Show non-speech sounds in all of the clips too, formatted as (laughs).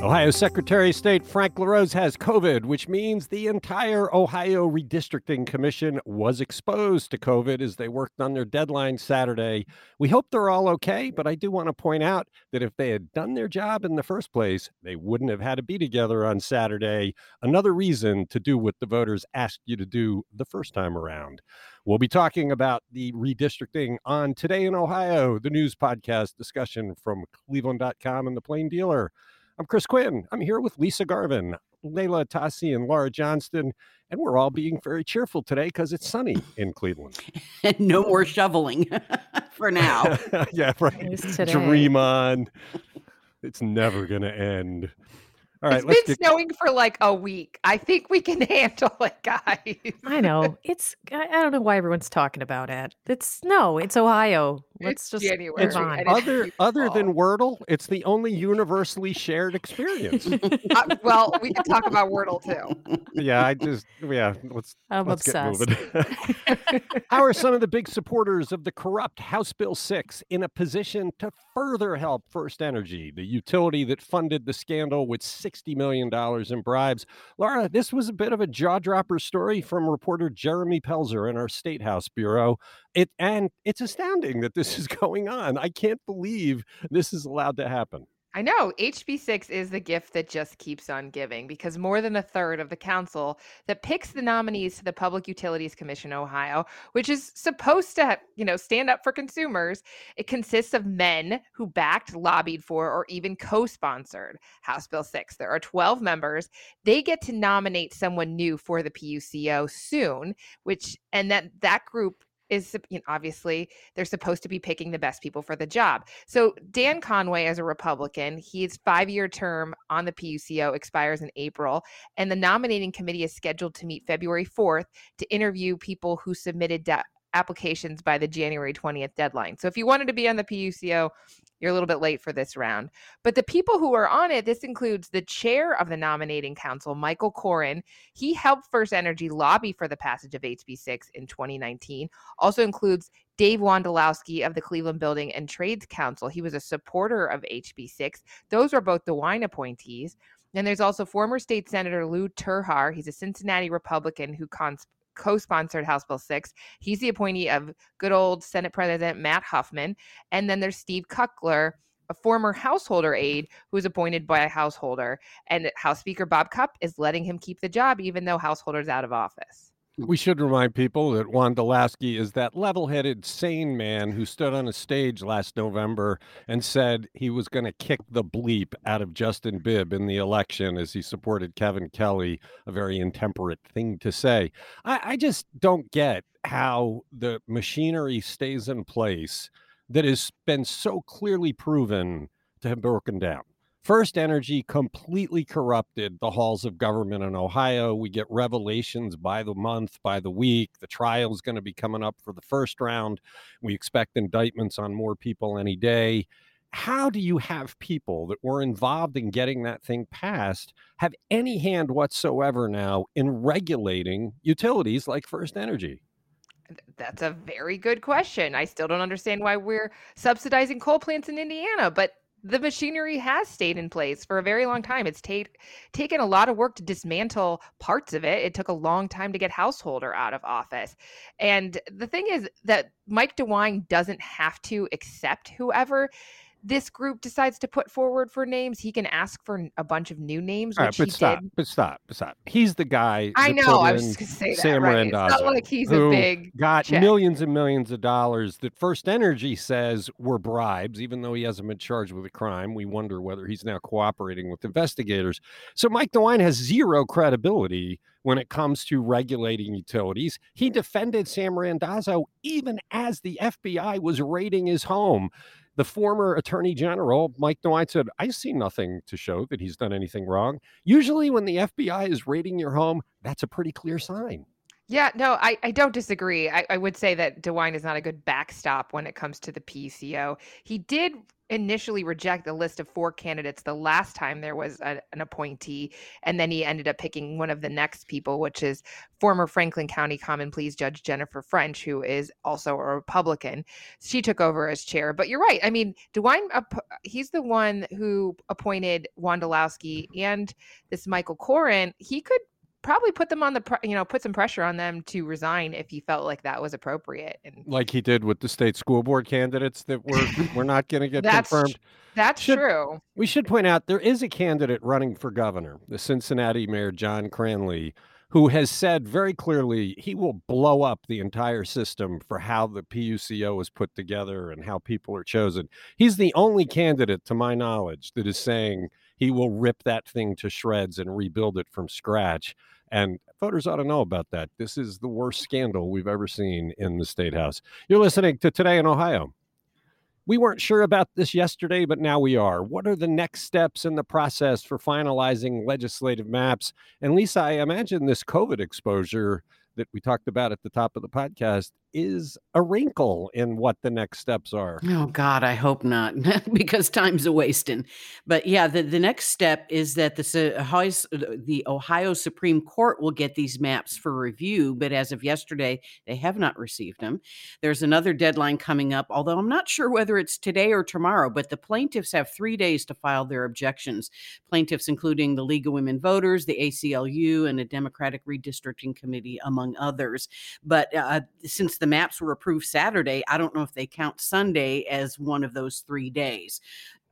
Ohio Secretary of State Frank LaRose has COVID, which means the entire Ohio Redistricting Commission was exposed to COVID as they worked on their deadline Saturday. We hope they're all okay, but I do want to point out that if they had done their job in the first place, they wouldn't have had to be together on Saturday. Another reason to do what the voters asked you to do the first time around. We'll be talking about the redistricting on Today in Ohio, the news podcast discussion from cleveland.com and the Plain Dealer. I'm Chris Quinn. I'm here with Lisa Garvin, Leila Atassi, and Laura Johnston, and we're all being very cheerful today because it's sunny in Cleveland. and (laughs) no more shoveling (laughs) for now. (laughs) yeah, right. Dream on. It's never going to end. All right, it's been get... snowing for like a week. I think we can handle it, guys. I know. It's I don't know why everyone's talking about it. It's no, it's Ohio. Let's it's just January. It's on. Other other than Wordle, it's the only universally shared experience. (laughs) (laughs) uh, well, we can talk about Wordle too. Yeah, I just yeah, let's I'm let's obsessed. get moving. (laughs) How are some of the big supporters of the corrupt House Bill 6 in a position to further help First Energy, the utility that funded the scandal with $60 million in bribes? Laura, this was a bit of a jaw dropper story from reporter Jeremy Pelzer in our State House Bureau. It and it's astounding that this is (laughs) going on. I can't believe this is allowed to happen. I know HB6 is the gift that just keeps on giving because more than a third of the council that picks the nominees to the Public Utilities Commission Ohio, which is supposed to, you know, stand up for consumers, it consists of men who backed, lobbied for, or even co-sponsored House Bill 6. There are 12 members. They get to nominate someone new for the PUCO soon, which and that that group is you know, obviously they're supposed to be picking the best people for the job. So mm-hmm. Dan Conway, as a Republican, his five-year term on the PUCO expires in April, and the nominating committee is scheduled to meet February 4th to interview people who submitted da- applications by the January 20th deadline. So if you wanted to be on the PUCO, you're a little bit late for this round. But the people who are on it, this includes the chair of the nominating council, Michael Corin. He helped First Energy lobby for the passage of HB6 in 2019. Also includes Dave Wondolowski of the Cleveland Building and Trades Council. He was a supporter of HB6. Those are both DeWine appointees. And there's also former state senator Lou Terhar. He's a Cincinnati Republican who cons- co-sponsored House Bill 6. He's the appointee of good old Senate President Matt Huffman. And then there's Steve Kuckler, a former householder aide who was appointed by a householder. And House Speaker Bob Cupp is letting him keep the job even though householder's out of office. We should remind people that Wondolowski is that level headed, sane man who stood on a stage last November and said he was going to kick the bleep out of Justin Bibb in the election as he supported Kevin Kelly, a very intemperate thing to say. I, I just don't get how the machinery stays in place that has been so clearly proven to have broken down. First Energy completely corrupted the halls of government in Ohio. We get revelations by the month, by the week. The trial is going to be coming up for the first round. We expect indictments on more people any day. How do you have people that were involved in getting that thing passed have any hand whatsoever now in regulating utilities like First Energy? That's a very good question. I still don't understand why we're subsidizing coal plants in Indiana, but the machinery has stayed in place for a very long time. It's take, taken a lot of work to dismantle parts of it. It took a long time to get Householder out of office. And the thing is that Mike DeWine doesn't have to accept whoever this group decides to put forward for names, he can ask for a bunch of new names. All right, but stop, did. but stop, but stop. He's the guy. I know. I was just gonna say Sam that. Right? Randazzo, it's not like he's a big got check. millions and millions of dollars that First Energy says were bribes, even though he hasn't been charged with a crime. We wonder whether he's now cooperating with investigators. So Mike DeWine has zero credibility when it comes to regulating utilities. He defended Sam Randazzo even as the FBI was raiding his home the former attorney general, Mike DeWine, said, I see nothing to show that he's done anything wrong. Usually, when the FBI is raiding your home, that's a pretty clear sign. Yeah, no, I, I don't disagree. I, I would say that DeWine is not a good backstop when it comes to the PUCO. He did initially reject the list of four candidates the last time there was a, an appointee, and then he ended up picking one of the next people, which is former Franklin County Common Pleas Judge Jennifer French, who is also a Republican. She took over as chair. But you're right. I mean, DeWine, he's the one who appointed Wondolowski and this Michael Coren. He could probably put them on the you know put some pressure on them to resign if he felt like that was appropriate and like he did with the state school board candidates that were (laughs) we're not going to get that's, confirmed that's should, true we should point out there is a candidate running for governor the cincinnati mayor john cranley who has said very clearly he will blow up the entire system for how the PUCO is put together and how people are chosen. He's the only candidate, to my knowledge, that is saying he will rip that thing to shreds and rebuild it from scratch. And voters ought to know about that. This is the worst scandal we've ever seen in the state house. You're listening to Today in Ohio. We weren't sure about this yesterday, but now we are. What are the next steps in the process for finalizing legislative maps? And Lisa, I imagine this COVID exposure that we talked about at the top of the podcast is a wrinkle in what the next steps are. Oh God, I hope not, (laughs) because time's a wasting. But yeah, the, the next step is that the Ohio, the Ohio Supreme Court will get these maps for review. But as of yesterday, they have not received them. There's another deadline coming up, although I'm not sure whether it's today or tomorrow. But the plaintiffs have three days to file their objections. Plaintiffs, including the League of Women Voters, the ACLU, and a Democratic Redistricting Committee, among others. But uh, since the maps were approved Saturday, I don't know if they count Sunday as one of those three days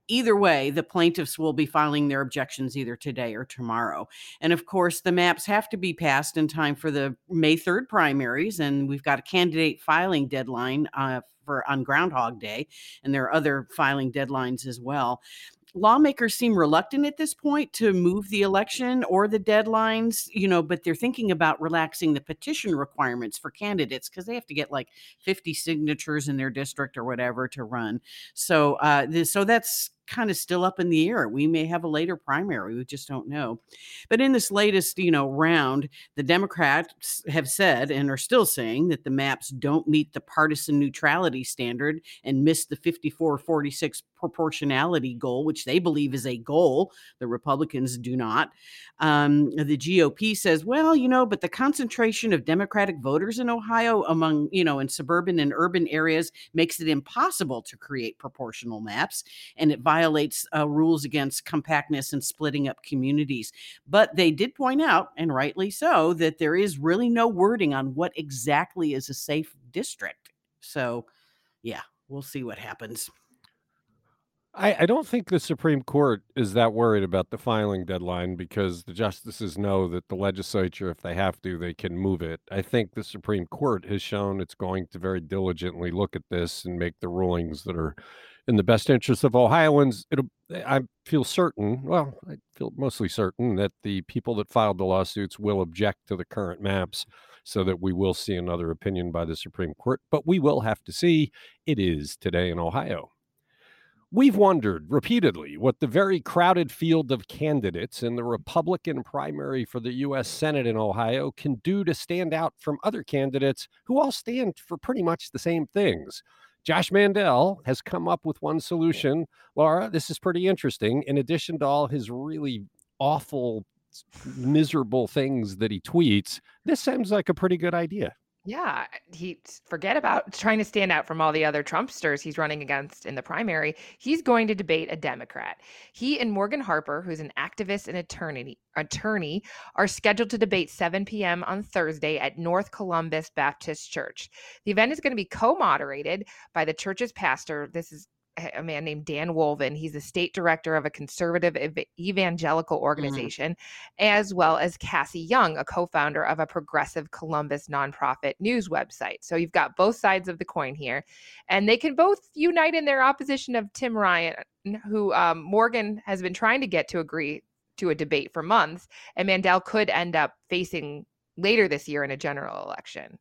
either way, the plaintiffs will be filing their objections either today or tomorrow. And of course, the maps have to be passed in time for the May 3rd primaries. And we've got a candidate filing deadline uh, for on Groundhog Day, and there are other filing deadlines as well lawmakers seem reluctant at this point to move the election or the deadlines, you know, but they're thinking about relaxing the petition requirements for candidates because they have to get like 50 signatures in their district or whatever to run. So, uh, this, so that's kind of still up in the air. We may have a later primary. We just don't know. But in this latest, you know, round, the Democrats have said and are still saying that the maps don't meet the partisan neutrality standard and miss the 54-46 proportionality goal, which they believe is a goal. The Republicans do not. Um, the GOP says, well, you know, but the concentration of Democratic voters in Ohio among, you know, in suburban and urban areas makes it impossible to create proportional maps. And it uh, rules against compactness and splitting up communities. But they did point out, and rightly so, that there is really no wording on what exactly is a safe district. So, yeah, we'll see what happens. I, I, don't think the Supreme Court is that worried about the filing deadline because the justices know that the legislature, if they have to, they can move it. I think the Supreme Court has shown it's going to very diligently look at this and make the rulings that are in the best interest of Ohioans. It'll, I feel certain, well, I feel mostly certain that the people that filed the lawsuits will object to the current maps so that we will see another opinion by the Supreme Court. But we will have to see. It is today in Ohio. We've wondered repeatedly what the very crowded field of candidates in the Republican primary for the U.S. Senate in Ohio can do to stand out from other candidates who all stand for pretty much the same things. Josh Mandel has come up with one solution. Laura, this is pretty interesting. In addition to all his really awful, miserable things that he tweets, this seems like a pretty good idea. Yeah, he forget about trying to stand out from all the other Trumpsters he's running against in the primary. He's going to debate a Democrat. He and Morgan Harper, who's an activist and attorney, attorney, are scheduled to debate 7 p.m. on Thursday at North Columbus Baptist Church. The event is going to be co-moderated by the church's pastor. This is a man named Dan Wolven. He's the state director of a conservative evangelical mm-hmm. organization, mm-hmm. as well as Cassie Young, a co founder of a progressive Columbus nonprofit news website. So you've got both sides of the coin here. And they can both unite in their opposition of Tim Ryan, who um, Morgan has been trying to get to agree to a debate for months. And Mandel could end up facing later this year in a general election.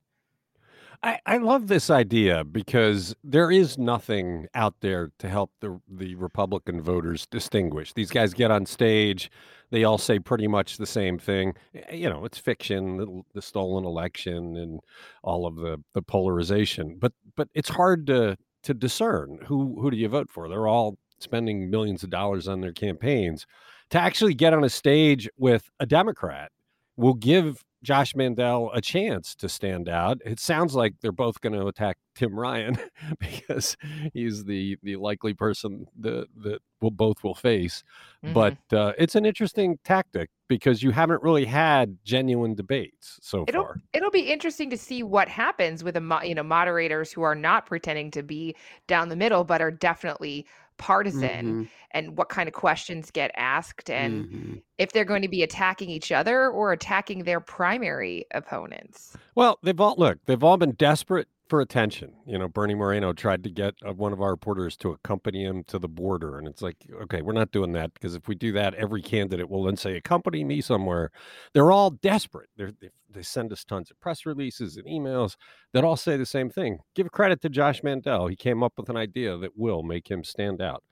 I, I love this idea because there is nothing out there to help the the Republican voters distinguish. These guys get on stage, they all say pretty much the same thing. Eh, you know, it's fiction, the, the stolen election, and all of the the polarization. But but it's hard to to discern who who do you vote for. They're all spending millions of dollars on their campaigns. To actually get on a stage with a Democrat will give Josh Mandel a chance to stand out. It sounds like they're both going to attack Tim Ryan (laughs) because he's the the likely person that that will both will face. Mm-hmm. But uh, it's an interesting tactic because you haven't really had genuine debates so it'll, far. It'll be interesting to see what happens with a you know moderators who are not pretending to be down the middle but are definitely partisan mm-hmm. and what kind of questions get asked and mm-hmm. if they're going to be attacking each other or attacking their primary opponents. Well, they've all look, they've all been desperate for attention. You know, Bernie Moreno tried to get uh, one of our reporters to accompany him to the border. And it's like, okay, we're not doing that because if we do that, every candidate will then say, accompany me somewhere. They're all desperate. They're, they they send us tons of press releases and emails that all say the same thing. Give credit to Josh Mandel. He came up with an idea that will make him stand out.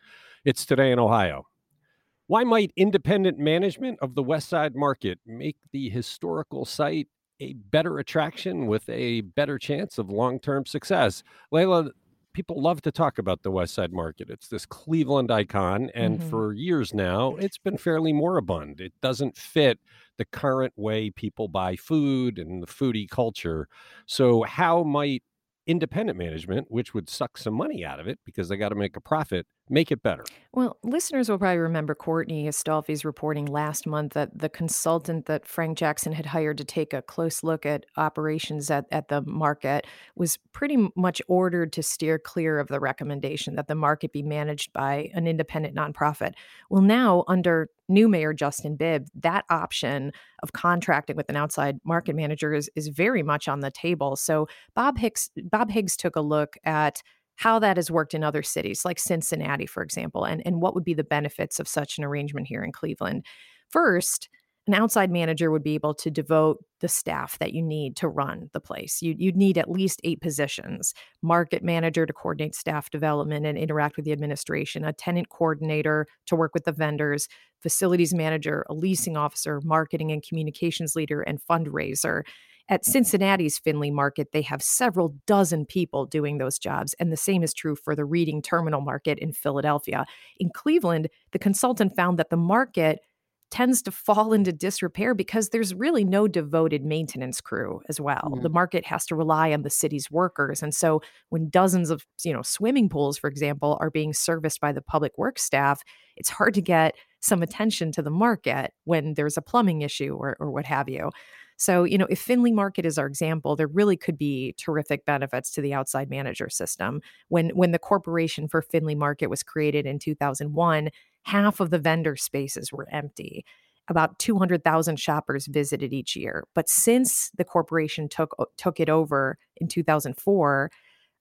It's today in Ohio. Why might independent management of the West Side Market make the historical site a better attraction with a better chance of long term success. Leila, people love to talk about the West Side Market. It's this Cleveland icon, and mm-hmm. for years now, it's been fairly moribund. It doesn't fit the current way people buy food and the foodie culture. So, how might independent management, which would suck some money out of it because they got to make a profit, make it better. Well, listeners will probably remember Courtney Astolfi's reporting last month that the consultant that Frank Jackson had hired to take a close look at operations at, at the market was pretty much ordered to steer clear of the recommendation that the market be managed by an independent nonprofit. Well, now, under new mayor Justin Bibb, that option of contracting with an outside market manager is, is very much on the table. So Bob Hicks Bob Higgs took a look at how that has worked in other cities like Cincinnati, for example, and, and what would be the benefits of such an arrangement here in Cleveland. First, an outside manager would be able to devote the staff that you need to run the place. You, would need at least eight positions market manager to coordinate staff development and interact with the administration, a tenant coordinator to work with the vendors, facilities manager, a leasing officer, marketing and communications leader, and fundraiser. At Cincinnati's Findlay Market, they have several dozen people doing those jobs, and the same is true for the Reading Terminal Market in Philadelphia. In Cleveland, the consultant found that the market tends to fall into disrepair because there's really no devoted maintenance crew as well. Mm-hmm. The market has to rely on the city's workers. And so when dozens of, you know, swimming pools for example are being serviced by the public works staff, it's hard to get some attention to the market when there's a plumbing issue or or what have you. So, you know, if Findlay Market is our example, there really could be terrific benefits to the outside manager system. When when the corporation for Findlay Market was created in 2001, half of the vendor spaces were empty. About 200,000 shoppers visited each year. But since the corporation took took it over in 2004,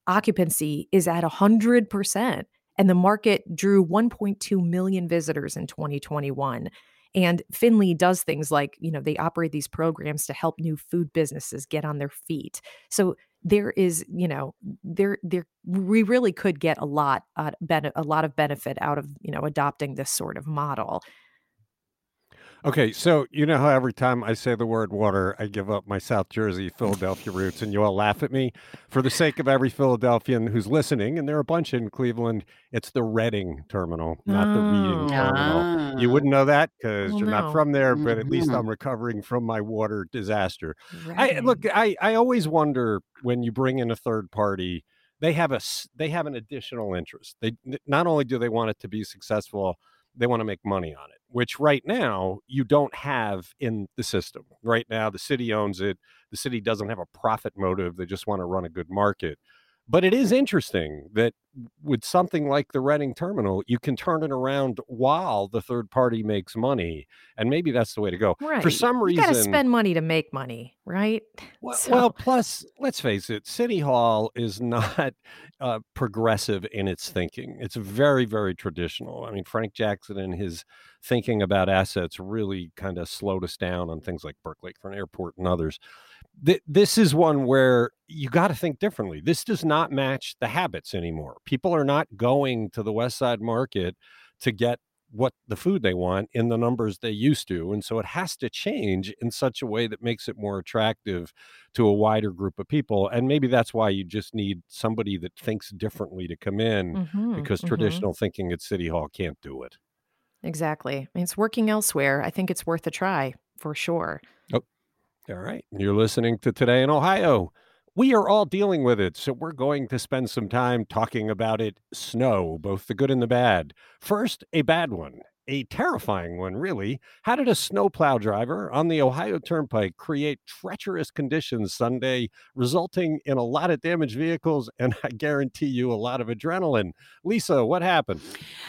occupancy is at 100% and the market drew 1.2 million visitors in 2021 and Findlay does things like, you know, they operate these programs to help new food businesses get on their feet. So there is, you know, there there we really could get a lot uh, a lot of benefit out of, you know, adopting this sort of model. Okay, so you know how every time I say the word water, I give up my South Jersey, Philadelphia roots, and you all laugh at me. For the sake of every Philadelphian who's listening, and there are a bunch in Cleveland, it's the Reading terminal, not the Reading terminal. You wouldn't know that because well, you're no. not from there, but at least mm-hmm. I'm recovering from my water disaster. I look, I, I always wonder when you bring in a third party, they have a they have an additional interest. They not only do they want it to be successful, they want to make money on it which right now you don't have in the system. Right now, the city owns it. The city doesn't have a profit motive. They just want to run a good market. But it is interesting that with something like the Reading terminal, you can turn it around while the third party makes money, and maybe that's the way to go. Right. For some you reason, got to spend money to make money, right? (laughs) Well, so. well, plus, let's face it, City Hall is not (laughs) uh, progressive in its thinking. It's very, very traditional. I mean, Frank Jackson and his thinking about assets really kind of slowed us down on things like Burke Lakefront Airport and others. Th- this is one where you got to think differently. This does not match the habits anymore. People are not going to the West Side Market to get what the food they want in the numbers they used to. And so it has to change in such a way that makes it more attractive to a wider group of people. And maybe that's why you just need somebody that thinks differently to come in Mm-hmm. because Mm-hmm. traditional thinking at City Hall can't do it. Exactly. I mean, it's working elsewhere. I think it's worth a try for sure. All right. You're listening to Today in Ohio. We are all dealing with it, so we're going to spend some time talking about it snow, both the good and the bad. First, a bad one, a terrifying one, really. How did a snowplow driver on the Ohio Turnpike create treacherous conditions Sunday, resulting in a lot of damaged vehicles (laughs) and I guarantee you a lot of adrenaline? Lisa, what happened?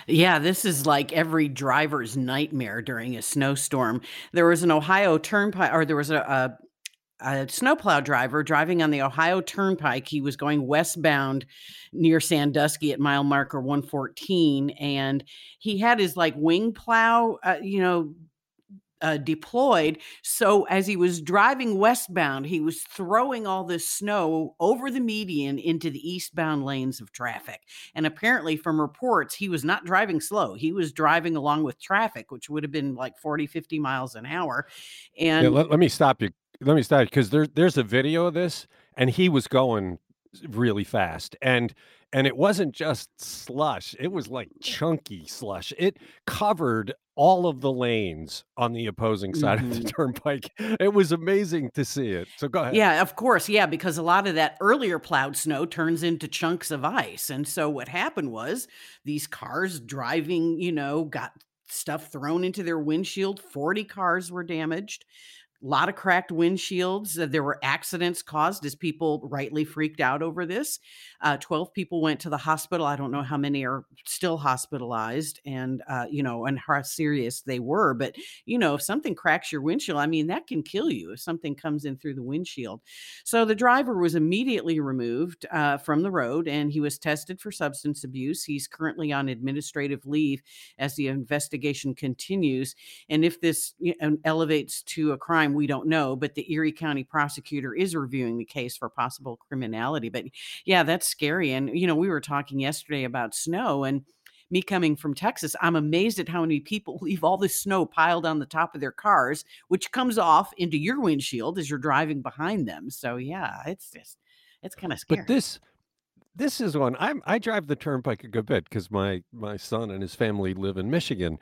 Yeah, this is like every driver's nightmare during a snowstorm. There was an Ohio Turnpike, or there was a, a snowplow driver driving on the Ohio Turnpike. He was going westbound near Sandusky at mile marker 114, and he had his like wing plow, uh, you know, uh, deployed. So as he was driving westbound, he was throwing all this snow over the median into the eastbound lanes of traffic. And apparently, from reports, he was not driving slow. He was driving along with traffic, which would have been like 40, 50 miles an hour. And Yeah, let, let me stop you. Let me stop because there, there's a video of this, and he was going really fast, and and it wasn't just slush; it was like chunky slush. It covered all of the lanes on the opposing side of the Mhm. turnpike. It was amazing to see it. So go ahead. Yeah, of course. Yeah, because a lot of that earlier plowed snow turns into chunks of ice. And so what happened was these cars driving, you know, got stuff thrown into their windshield. 40 cars were damaged. A lot of cracked windshields. Uh, There were accidents caused as people rightly freaked out over this. Uh, 12 people went to the hospital. I don't know how many are still hospitalized and, uh, you know, and how serious they were. But, you know, if something cracks your windshield, I mean, that can kill you if something comes in through the windshield. So the driver was immediately removed uh, from the road and he was tested for substance abuse. He's currently on administrative leave as the investigation continues. And if this you know, elevates to a crime, we don't know. But the Erie County prosecutor is reviewing the case for possible criminality. But yeah, that's scary. And, you know, we were talking yesterday about snow and me coming from Texas, I'm amazed at how many people (laughs) leave all this snow piled on the top of their cars, which comes off into your windshield as you're driving behind them. So yeah, it's just it's kind of scary. But this this is one I'm I drive the turnpike a good bit because my my son and his family live in Michigan.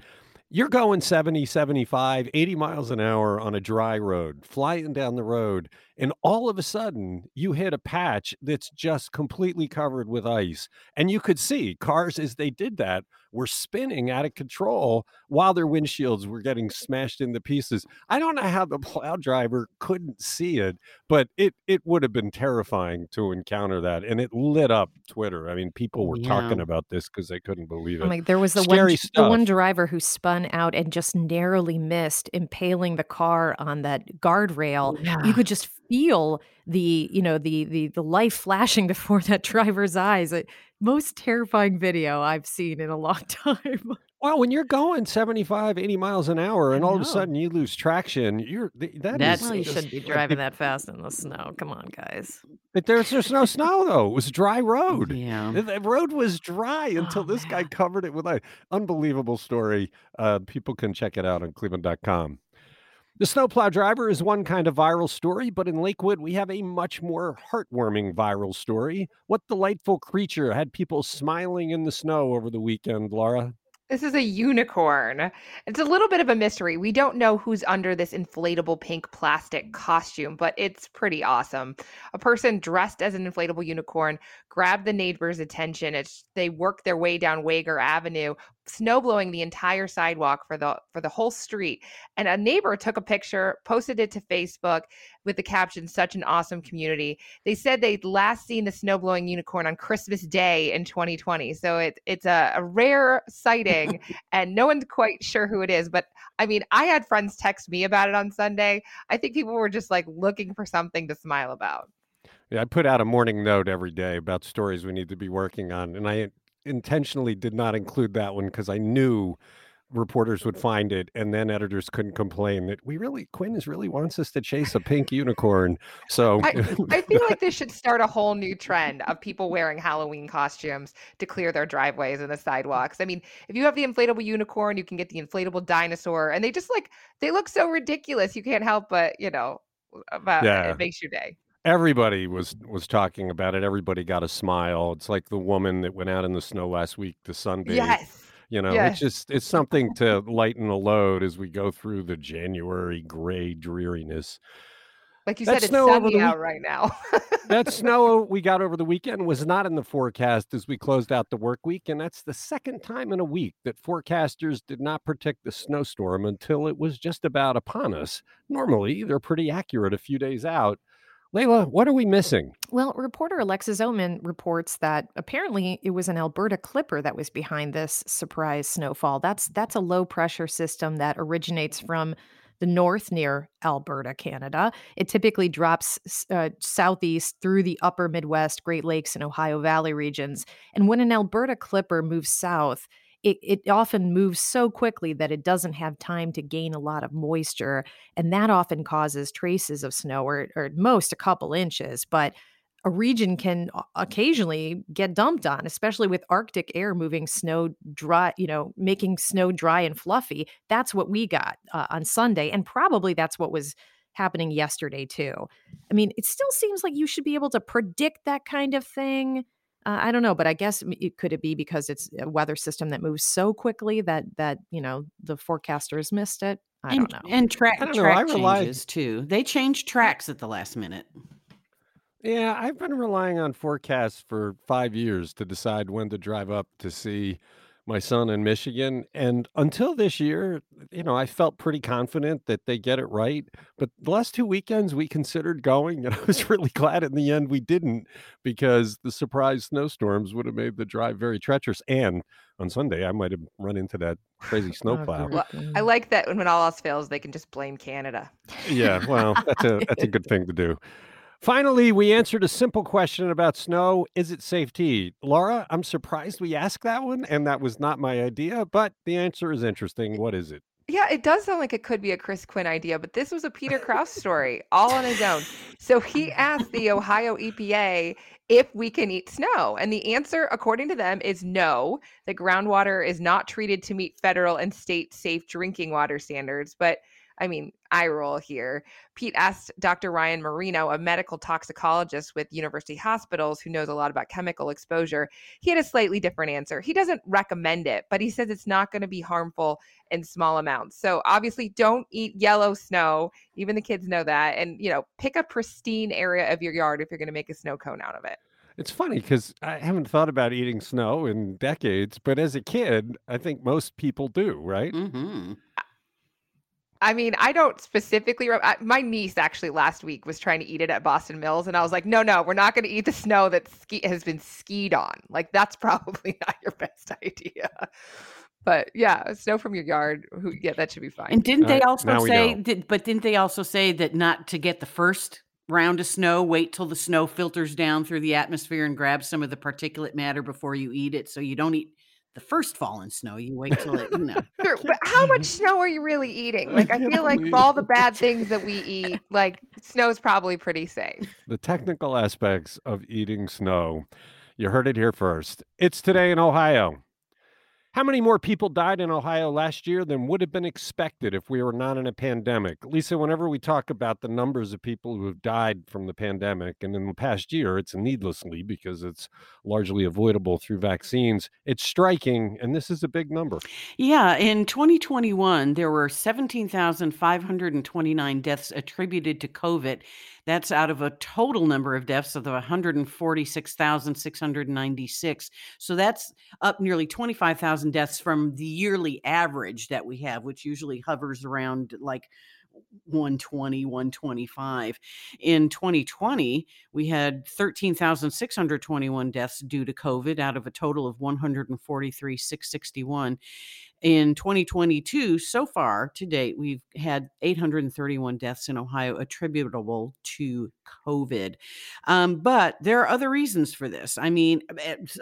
You're going 70, 75, 80 miles an hour on a dry road, flying down the road, and all of a sudden you hit a patch that's just completely covered with ice. And you could see cars as they did that were spinning out of control while their windshields were getting smashed into pieces. I don't know how the (laughs) plow driver couldn't see it, but it it would have been terrifying to encounter that and it lit up twitter i mean people were Yeah. talking about this because they couldn't believe Oh it my, there was the one, Scary the one driver who spun out and just narrowly missed impaling the car on that guardrail. You could just feel the, you know, the the the life flashing (laughs) before that driver's eyes. It, most terrifying video I've seen in a long (laughs) time. well when you're going 75 80 miles an hour and all of a sudden you lose traction you're that That's- is you shouldn't be driving that fast in the snow. Come on, guys. but there's there's no snow though it was a dry (laughs) road Yeah. the, road was dry until Oh, this guy covered it with ice unbelievable story uh, people can check it out on cleveland.com The snowplow driver is one kind of viral story, but in Lakewood, we have a much more heartwarming viral story. What delightful creature had people smiling in the snow over the weekend, Laura? This is a unicorn. It's a little bit of a mystery. We don't know who's under this inflatable pink plastic costume, but it's pretty awesome. A person dressed as an inflatable unicorn grabbed the neighbor's attention as they worked their way down Wagar Avenue, snow blowing the entire sidewalk for the for the whole street. And a neighbor took a picture, posted it to Facebook with the caption "Such an awesome community." They said they'd last seen the snow blowing unicorn on Christmas Day in 2020, so it, it's a, a rare sighting, (laughs) and no one's quite sure who it is. But I mean, I had friends text me about it on Sunday. I think people were just like looking for something to smile about. Yeah, I put out a morning note every day about stories we need to be working on, and I intentionally did not include that one because I knew reporters would find it, and then editors couldn't complain that we really Quinn is really wants us to chase a pink unicorn. So I, (laughs) I feel like this should start a whole new trend of people wearing Halloween costumes to clear their driveways and the sidewalks. I mean, if you have the inflatable unicorn, you can get the inflatable dinosaur, and they just like they look so ridiculous. You can't help but you know, uh, about Yeah. it makes your day. Everybody was was talking about it. Everybody got a smile. It's like the woman that went out in the snow last week to sunbathe. Yes. You know, Yes. it's just it's something to lighten the load as we go through the January gray dreariness. Like you That said, it's sunny out week- right now. That (laughs) snow we got over the weekend was not in the forecast as we closed out the work week, and that's the second time in a week that forecasters did not predict the snowstorm until it was just about upon us. Normally, they're pretty accurate a few days out. Leila, what are we missing? Well, reporter Alexis Oatman reports that apparently it was an Alberta clipper that was behind this surprise snowfall. That's that's a low pressure system that originates from the north near Alberta, Canada. It typically drops uh, southeast through the upper Midwest, Great Lakes, and Ohio Valley regions. And when an Alberta clipper moves south, it, it often moves so quickly that it doesn't have time to gain a lot of moisture. And that often causes traces of snow, or, or at most a couple inches. But a region can occasionally get dumped on, especially with Arctic air moving snow dry, you know, making snow dry and fluffy. That's what we got uh, on Sunday. And probably that's what was happening yesterday, too. I mean, it still seems like you should be able to predict that kind of thing. Uh, I don't know, but I guess it could it be because it's a weather system that moves so quickly that that you know the forecasters missed it. I and, don't know. And track I don't know, I track relied- changes too. They change tracks at the last minute. Yeah, I've been relying on forecasts for five years to decide when to drive up to see my son in Michigan. And until this year, you know, I felt pretty confident that they get it right. But the last two weekends we considered going, and (laughs) I was really glad in the end we didn't because the surprise snowstorms would have made the drive very treacherous. And on Sunday, I might have run into that crazy (laughs) Oh, snowplow. Well. I mm. like that when, when all else fails, they can just blame Canada. Yeah, well, that's a that's a (laughs) good thing to do. Finally, we answered a simple question about snow. Is it safe to eat? Laura, I'm surprised we asked that one, and that was not my idea, but the answer is interesting. What is it? Yeah, it does sound like it could be a Chris Quinn idea, but this was a Peter Krouse story all on his own. So he asked the Ohio EPA if we can eat snow. And the answer, according to them, is no. The groundwater is not treated to meet federal and state safe drinking water standards. But I mean, I roll here. Pete asked Dr. Ryan Marino, a medical toxicologist with University Hospitals who knows a lot about chemical exposure. He had a slightly different answer. He doesn't recommend it, but he says it's not going to be harmful in small amounts. So obviously don't eat yellow snow. Even the kids know that. And you know, pick a pristine area of your yard if you're going to make a snow cone out of it. It's funny because I haven't thought about eating snow in decades, but as a kid, I think most people do, right? hmm I mean, I don't specifically. Re- I, my niece actually last week was trying to eat it at Boston Mills, and I was like, "No, no, we're not going to eat the snow that ski- has been skied on. Like that's (laughs) probably not your best idea." But yeah, snow from your yard. Who? Yeah, that should be fine. And didn't All they right, also say? Did, but didn't they also say that not to get the first round of snow? Wait till the snow filters down through the atmosphere and grabs some of the particulate matter before you eat it. So you don't eat the first fallen snow. You wait till it. You know. (laughs) Sure, but (laughs) how much mm-hmm. snow are you really eating? Like, I feel like for all the (laughs) bad things that we eat, like snow's probably pretty safe. The technical aspects of eating snow. You heard it here first. It's today in Ohio. How many more people died in Ohio last year than would have been expected if we were not in a pandemic? Lisa, whenever we talk about the numbers of people who have died from the pandemic, and in the past year, it's needlessly because it's largely avoidable through vaccines, it's striking, and this is a big number. Yeah, in 2021, there were 17,529 deaths attributed to COVID. That's out of a total number of deaths of 146,696. So that's up nearly 25,000 deaths from the yearly average that we have, which usually hovers around like 120, 125. In 2020, we had 13,621 deaths due to COVID out of a total of 143,661. In 2022, so far to date, we've had 831 deaths in Ohio attributable to COVID. Um, but there are other reasons for this. I mean,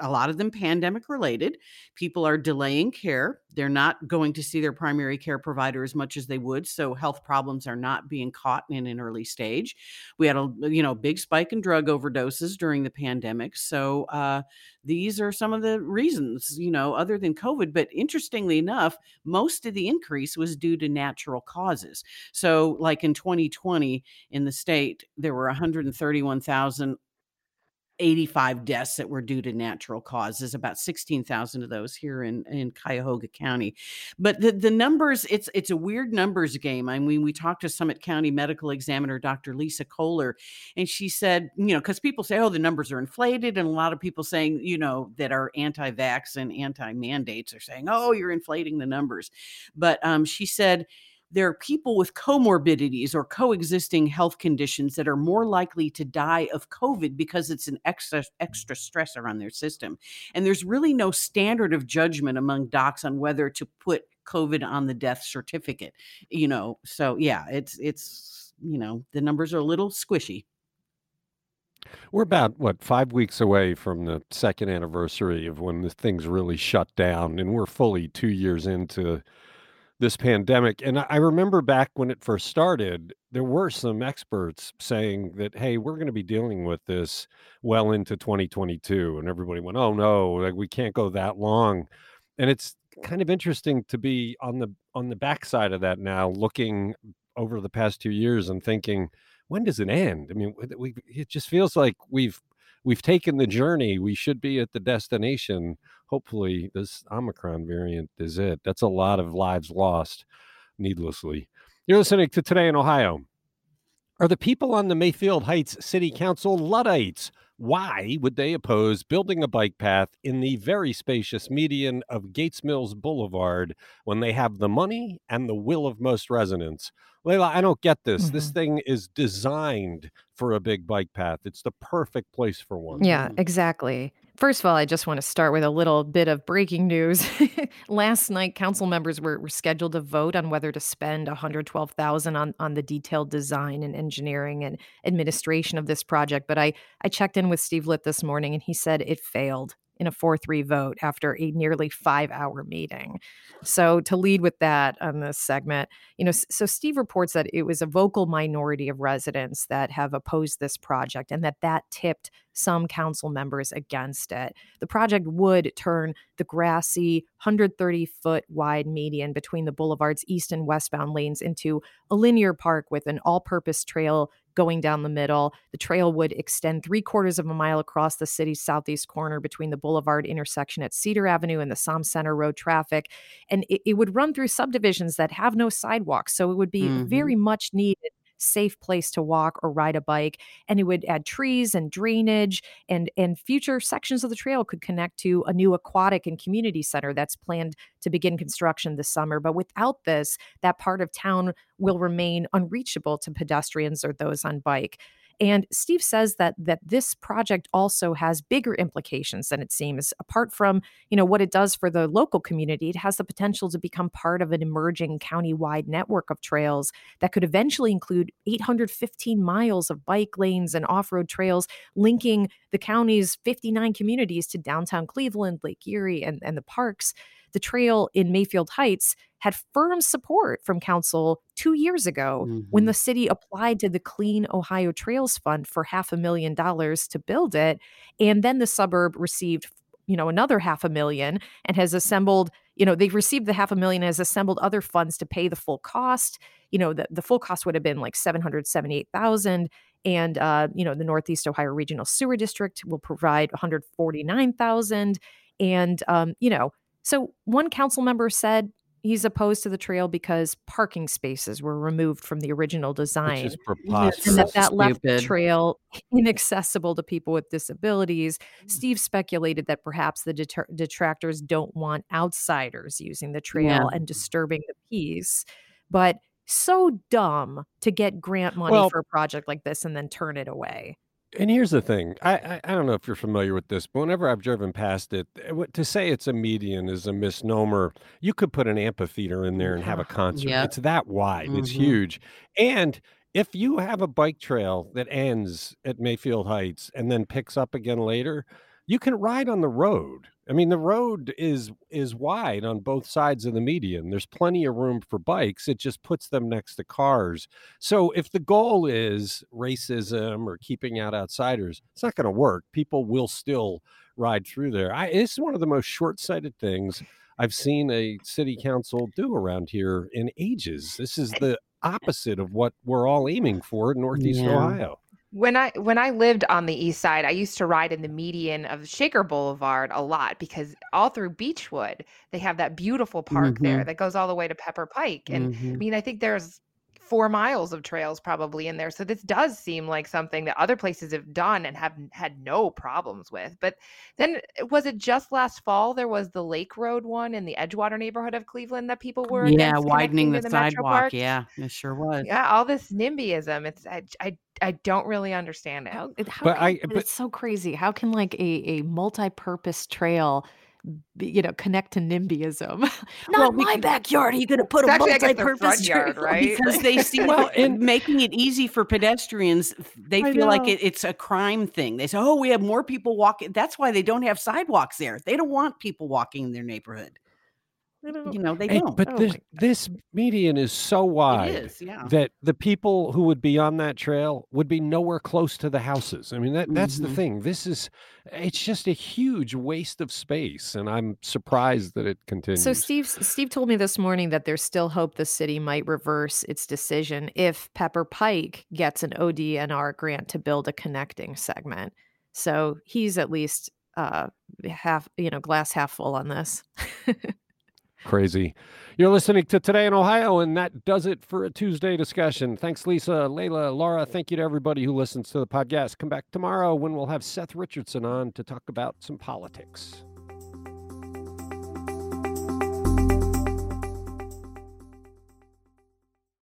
a lot of them pandemic related. People are delaying care. They're not going to see their primary care provider as much as they would. So health problems are not being caught in an early stage. We had a you know big spike in drug overdoses during the pandemic. So uh, these are some of the reasons, you know, other than COVID. But interestingly enough, most of the increase was due to natural causes. So, like in 2020 in the state, there were 131,000 85 deaths that were due to natural causes, about 16,000 of those here in, in Cuyahoga County. But the, the numbers, it's it's a weird numbers game. I mean, we talked to Summit County Medical Examiner Dr. Lisa Kohler, and she said, you know, because people say, oh, the numbers are inflated, and a lot of people saying, you know, that are anti-vax and anti-mandates are saying, oh, you're inflating the numbers. But um, she said, there are people with comorbidities or coexisting health conditions that are more likely to die of COVID because it's an extra extra stressor on their system. And there's really no standard of judgment among docs on whether to put COVID on the death certificate. You know, so yeah, it's it's you know the numbers are a little squishy. We're about what five weeks away from the second anniversary of when the things really shut down, and we're fully two years into this pandemic. And I remember back when it first started, there were some experts saying that, hey, we're going to be dealing with this well into 2022. And everybody went, oh no, like we can't go that long. And it's kind of interesting to be on the on the backside of that now, looking over the past two years and thinking, when does it end? I mean, we, it just feels like we've we've taken the journey. We should be at the destination. Hopefully, this Omicron variant is it. That's a lot of lives lost needlessly. You're listening to Today in Ohio. Are the people on the Mayfield Heights City Council Luddites? Why would they oppose building a bike path in the very spacious median of Gates Mills Boulevard when they have the money and the will of most residents? Leila, I don't get this. Mm-hmm. This thing is designed for a big bike path. It's the perfect place for one. Yeah, exactly. First of all, I just want to start with a little bit of breaking news. (laughs) Last night, council members were, were, scheduled to vote on whether to spend 112,000 on on the detailed design and engineering and administration of this project. But I I checked in with Steve Litt this morning, and he said it failed in a 4 3 vote after a nearly five hour meeting. So, to lead with that on this segment, you know, so Steve reports that it was a vocal minority of residents that have opposed this project and that that tipped some council members against it. The project would turn the grassy 130 foot wide median between the boulevard's east and westbound lanes into a linear park with an all purpose trail going down the middle. The trail would extend three quarters of a mile across the city's southeast corner between the Boulevard intersection at Cedar Avenue and the Som Center Road traffic. And it, it would run through subdivisions that have no sidewalks. So it would be mm-hmm. very much needed safe place to walk or ride a bike and it would add trees and drainage and and future sections of the trail could connect to a new aquatic and community center that's planned to begin construction this summer. But without this that part of town will remain unreachable to pedestrians or those on bike and Steve says that that this project also has bigger implications than it seems. Apart from, you know, what it does for the local community, it has the potential to become part of an emerging county-wide network of trails that could eventually include 815 miles of bike lanes and off-road trails linking the county's 59 communities to downtown Cleveland, Lake Erie, and, and the parks the trail in Mayfield Heights had firm support from council two years ago mm-hmm. when the city applied to the Clean Ohio Trails Fund for half a million dollars to build it. And then the suburb received you know another half a million and has assembled you know they've received the half a million has assembled other funds to pay the full cost you know the, the full cost would have been like 778000 and uh, you know the northeast ohio regional sewer district will provide 149000 and um, you know so one council member said he's opposed to the trail because parking spaces were removed from the original design. Which is preposterous. And that, that left the trail (laughs) inaccessible to people with disabilities. Mm. Steve speculated that perhaps the deter- detractors don't want outsiders using the trail yeah. and disturbing the peace. But so dumb to get grant money well, for a project like this and then turn it away. And here's the thing. I, I I don't know if you're familiar with this, but whenever I've driven past it, eh, to say it's a median is a misnomer. You could put an amphitheater in there and have a concert. It's that wide. It's Mhm. huge. And if you have a bike trail that ends at Mayfield Heights and then picks up again later, you can ride on the road. I mean, the road is is wide on both sides of the median. There's plenty of room for bikes. It just puts them next to cars. So if the goal is racism or keeping out outsiders, it's not going to work. People will still ride through there. I, it's one of the most short-sighted things I've seen a city council do around here in ages. This is the opposite of what we're all aiming for in Northeast Yeah. Ohio. When I when I lived on the east side, I used to ride in the median of Shaker Boulevard a lot because all through Beechwood, they have that beautiful park there Mhm. that goes all the way to Pepper Pike. And I Mhm. mean, I think there's four miles of trails probably in there. So this does seem like something that other places have done and have had no problems with. But then uh, was it just last fall there was the Lake Road one in the Edgewater neighborhood of Cleveland that people were Yeah, widening the the sidewalk. Yeah, it sure was. Yeah, all this NIMBYism. It's I I, I don't really understand it. How, how But can, I- but- it's so crazy. How can like a, a multi-purpose trail, be, you know, connect to NIMBYism? (laughs) Not Well, in my because- backyard. Are you going to put It's a actually, I guess, their multi-purpose front yard, (laughs) right? because they see Well, well, (laughs) and- making it easy for pedestrians they I feel like it, it's a crime thing they say oh we have more people walking that's why they don't have sidewalks there they don't want people walking in their neighborhood I don't- you know they Hey, don't but Oh this this median is so wide. it is yeah that the people who would be on that trail would be nowhere close to the houses. I mean, that that's the Mhm. thing. This is it's just a huge waste of space, and I'm surprised that it continues. So Steve Steve told me this morning that there's still hope the city might reverse its decision if Pepper Pike gets an ODNR grant to build a connecting segment. So he's at least uh half, you know, glass half full on this. (laughs) Crazy. You're listening to Today in Ohio, and that does it for a Tuesday discussion. Thanks, Lisa, Leila, Laura. Thank you to everybody who listens to the podcast. Come back tomorrow when we'll have Seth Richardson on to talk about some politics.